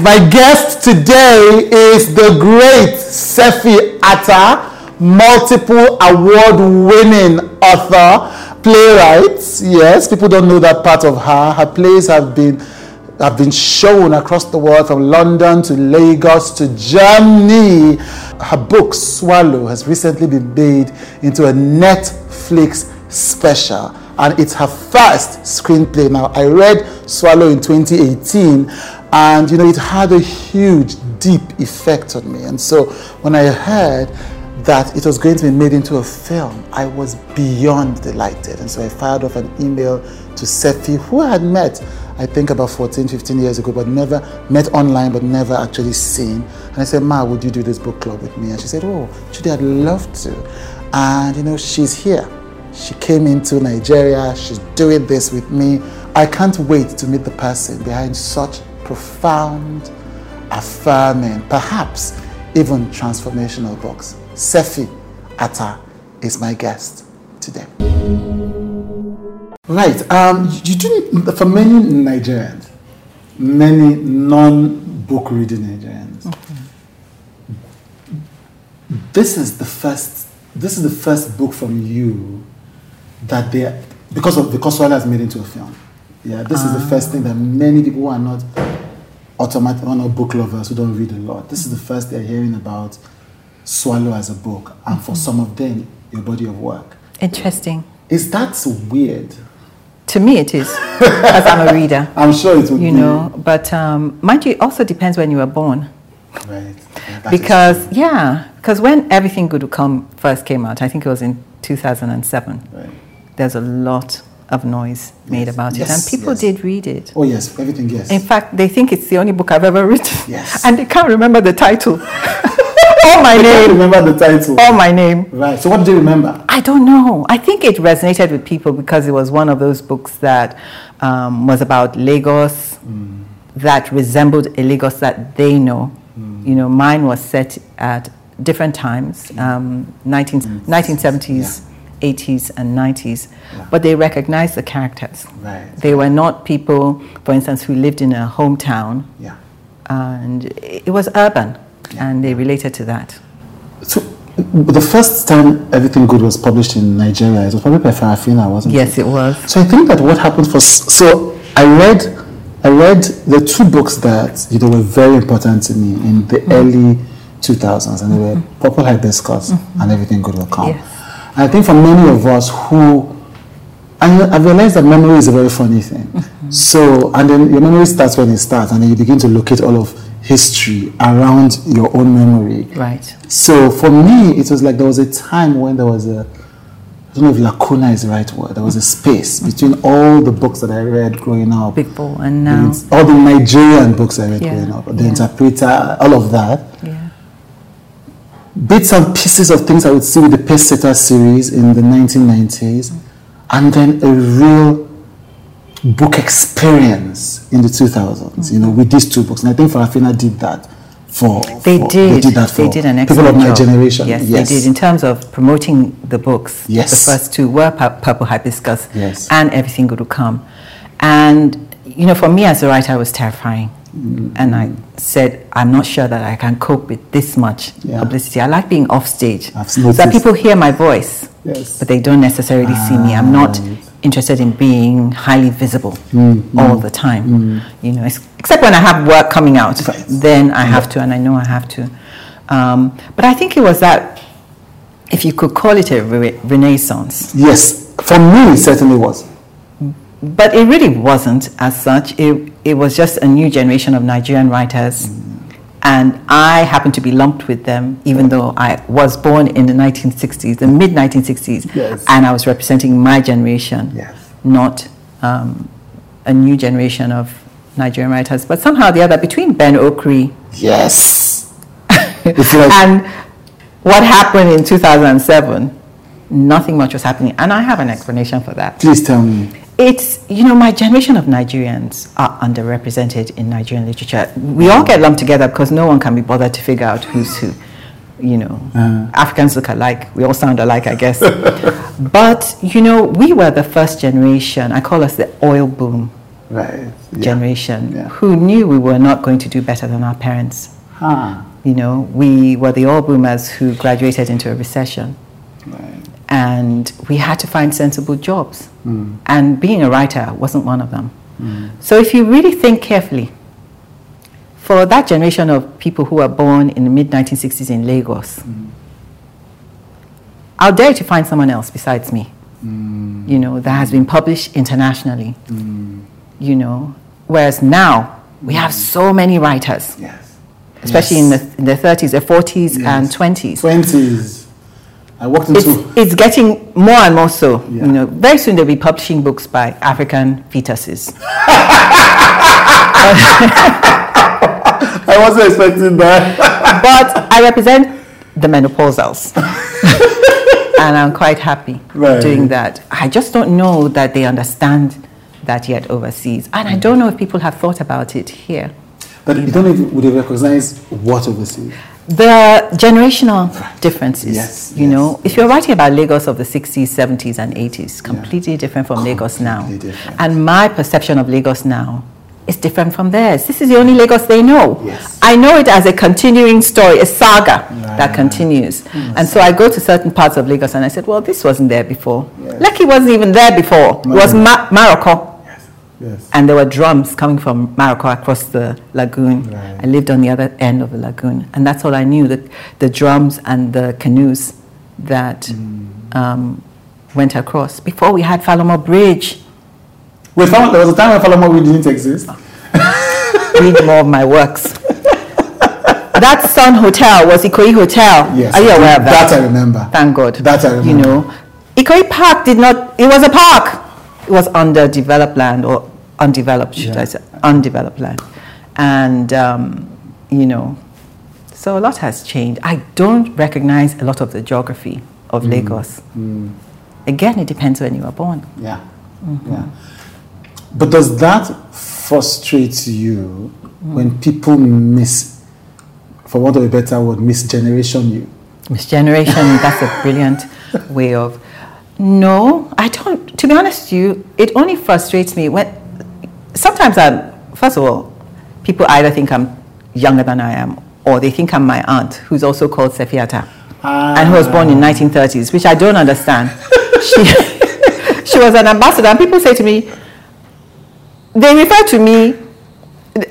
my guest today is the great Sefi Atta, multiple award winning author, playwright. Yes, people don't know that part of her. Her plays have been have been shown across the world from London to Lagos to Germany. Her book Swallow has recently been made into a Netflix special and it's her first screenplay. Now, I read Swallow in 2018, and you know, it had a huge, deep effect on me. And so, when I heard that it was going to be made into a film, I was beyond delighted. And so, I fired off an email to Sefi, who I had met, I think, about 14, 15 years ago, but never met online, but never actually seen. And I said, Ma, would you do this book club with me? And she said, Oh, Chude, I'd love to. And you know, she's here she came into Nigeria. She's doing this with me. I can't wait to meet the person behind such profound, affirming, perhaps even transformational books. Sefi Atta is my guest today. Right. Um, you do for many Nigerians, many non-book reading Nigerians. Mm-hmm. This is the first. This is the first book from you that they because of because Swallow has made into a film. Yeah, this is the ah. first thing that many people who are not automatic, who are not book lovers who don't read a lot. This is the first they're hearing about Swallow as a book, and for some of them, your body of work. Interesting. Is that weird? To me, it is, because I'm a reader. I'm sure it would. You be. know, but um, mind you, it also depends when you were born. Right. Yeah, because yeah, because when Everything Good Will Come first came out, I think it was in 2007. Right there's a lot of noise made about it, and people yes. did read it. Oh yes, everything yes. In fact, they think it's the only book I've ever written. Yes. And they can't remember the title. oh my they name. remember the title. Oh my name. Right. So what do you remember? I don't know. I think it resonated with people because it was one of those books that um, was about Lagos, mm. that resembled a Lagos that they know. Mm. You know, mine was set at different times, um, 19, mm. 1970s. Yeah 80s and 90s, yeah. but they recognized the characters. Right. They were not people, for instance, who lived in a hometown. Yeah. And it was urban, yeah. and they related to that. So, the first time Everything Good was published in Nigeria, it was probably by Farafina, wasn't yes, it? Yes, it was. So I think that what happened for so I read I read the two books that you know were very important to me in the mm-hmm. early 2000s, and they were mm-hmm. Purple Hibiscus mm-hmm. and Everything Good Will Come. Yes. I think for many of us who, and I realized that memory is a very funny thing. Mm-hmm. So, and then your memory starts when it starts, and then you begin to locate all of history around your own memory. Right. So for me, it was like there was a time when there was a, I don't know if lacuna is the right word. There was a space between all the books that I read growing up. Big Bull and now. All the Nigerian books I read yeah. growing up. The yeah. interpreter, all of that. Yeah bits and pieces of things I would see with the Pacesetter series in the 1990s, and then a real book experience in the 2000s, mm-hmm. you know, with these two books. And I think Farafina did that. For, they for, did. They did that for they did an people of my job. generation. Yes, yes, they did. In terms of promoting the books, yes. the first two were Purple Hibiscus yes. and Everything Good Will Come. And, you know, for me as a writer, it was terrifying and I said, I'm not sure that I can cope with this much yeah. publicity. I like being off stage so that people hear my voice, yes. but they don't necessarily ah, see me. I'm not right. interested in being highly visible mm, all mm, the time, mm. you know, except when I have work coming out, right. then I have to, and I know I have to. Um, but I think it was that, if you could call it a re- renaissance. Yes, for me, it certainly was but it really wasn't as such. It, it was just a new generation of Nigerian writers. Mm. And I happened to be lumped with them, even though I was born in the 1960s, the mid 1960s, yes. and I was representing my generation, yes. not um, a new generation of Nigerian writers. But somehow the other, between Ben Okri, yes, and what happened in 2007, nothing much was happening. And I have an explanation for that. Please tell me it's you know my generation of Nigerians are underrepresented in Nigerian literature. We all get lumped together because no one can be bothered to figure out who's who. You know, uh-huh. Africans look alike. We all sound alike, I guess. but you know, we were the first generation. I call us the oil boom Right. Yeah. generation Yeah. who knew we were not going to do better than our parents. Huh. You know, we were the oil boomers who graduated into a recession. And we had to find sensible jobs. Mm. And being a writer wasn't one of them. Hmm. So if you really think carefully, for that generation of people who were born in the mid 1960s in Lagos, hmm. I'll dare to find someone else besides me, hmm. you know, that has been published internationally, you know. Whereas now, we have so many writers, Yes. especially in, the, in their 30s, their 40s, and Yes. 20s. I walked it's, into. it's getting more and more so. Yeah. You know, very soon they'll be publishing books by African fetuses. I wasn't expecting that. but I represent the menopausals. and I'm quite happy Right. doing that. I just don't know that they understand that yet overseas. And I don't know if people have thought about it here. But you don't even would they recognize what overseas? The generational differences, Yes, you yes, know, if you're writing about Lagos of the 60s, 70s, and 80s, completely different from Lagos now. Different. And my perception of Lagos now is different from theirs. This is the only Lagos they know. Yes. I know it as a continuing story, a saga that continues. And so I go to certain parts of Lagos and I said, well, this wasn't there before. Yes. Lekki wasn't even there before. It was. Ma- Maroko Yes. And there were drums coming from Maroko across the lagoon. Right. I lived on the other end of the lagoon, and that's all I knew: the, the drums and the canoes that um, went across. Before we had Falomo Bridge, Wait, Fal- there was a time when Falamowi didn't exist. read more of my works. that Sun Hotel was Ikoyi Hotel. Yes. Are you aware of that? That I remember. Thank God. That I remember. You know, Ikoyi Park did not. It was a park. It was underdeveloped land or undeveloped, should Yeah. I say, undeveloped land, and um, you know, so a lot has changed. I don't recognize a lot of the geography of Mm. Lagos. Again, it depends when you were born. Yeah. Yeah. But does that frustrate you when people miss, for want of a better word, misgeneration you? Misgeneration, that's a brilliant way of. No, I don't. To be honest with you, it only frustrates me when. Sometimes I'm. First of all, people either think I'm younger than I am, or they think I'm my aunt, who's also called Sefi Atta, and who was born in ah. 1930s, which I don't understand. she, she was an ambassador, and people say to me, they refer to me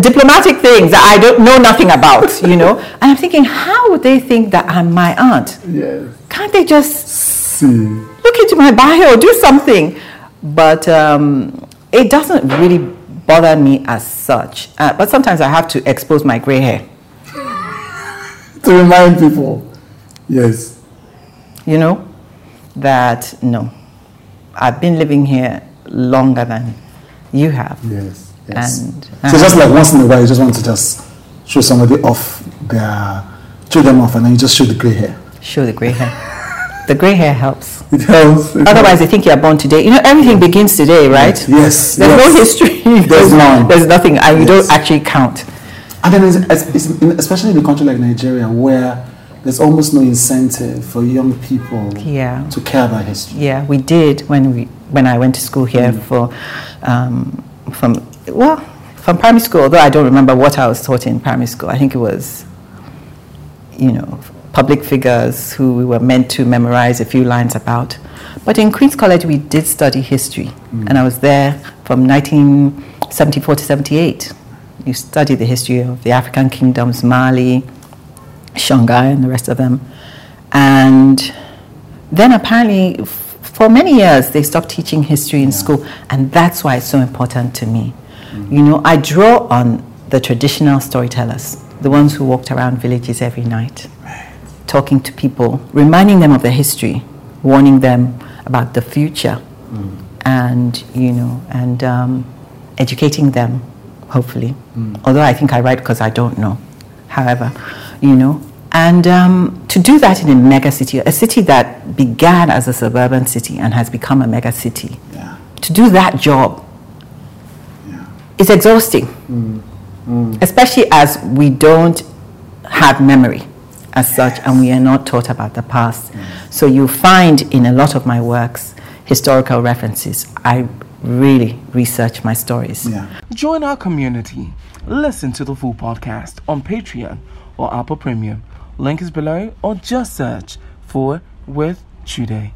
diplomatic things that I don't know nothing about, you know. And I'm thinking, how would they think that I'm my aunt? Yes. Can't they just See. Look into my bio, do something? But um, it doesn't really bother me as such. Uh, but sometimes I have to expose my gray hair, To remind people. Yes. you know, that no, I've been living here longer than you have. Yes. Yes. And so just like once in a while, you just want to just show somebody off their, show them off, and then you just show the gray hair. show the gray hair. The gray hair helps. It helps. It Otherwise, they think you're born today. You know, everything begins today, right? helps. yes. There's yes. no history. There's none. There's nothing, and you Yes. don't actually count. And then, it's, it's, especially in a country like Nigeria, where there's almost no incentive for young people Yeah. to care about history. Yeah, we did when we when I went to school here Mm. for um, from well from primary school. Although I don't remember what I was taught in primary school. I think it was you know public figures who we were meant to memorize a few lines about. But in Queen's College, we did study history, Mm. and I was there from 1974 to 78. You study the history of the African kingdoms, Mali, Songhai, and the rest of them. And then apparently, f- for many years, they stopped teaching history in school, and that's why it's so important to me. You know, I draw on the traditional storytellers, the ones who walked around villages every night, talking to people, reminding them of their history, warning them about the future, and you know, and um, educating them, hopefully. Although I think I write because I don't know. However, you know, and um, to do that in a mega city, a city that began as a suburban city and has become a mega city, Yeah. to do that job is exhausting, especially as we don't have memory as such and we are not taught about the past. So you find in a lot of my works historical references. I really research my stories. Yeah. Join our community. Listen to the full podcast on Patreon or Apple Premium. Link is below or just search for With Chude.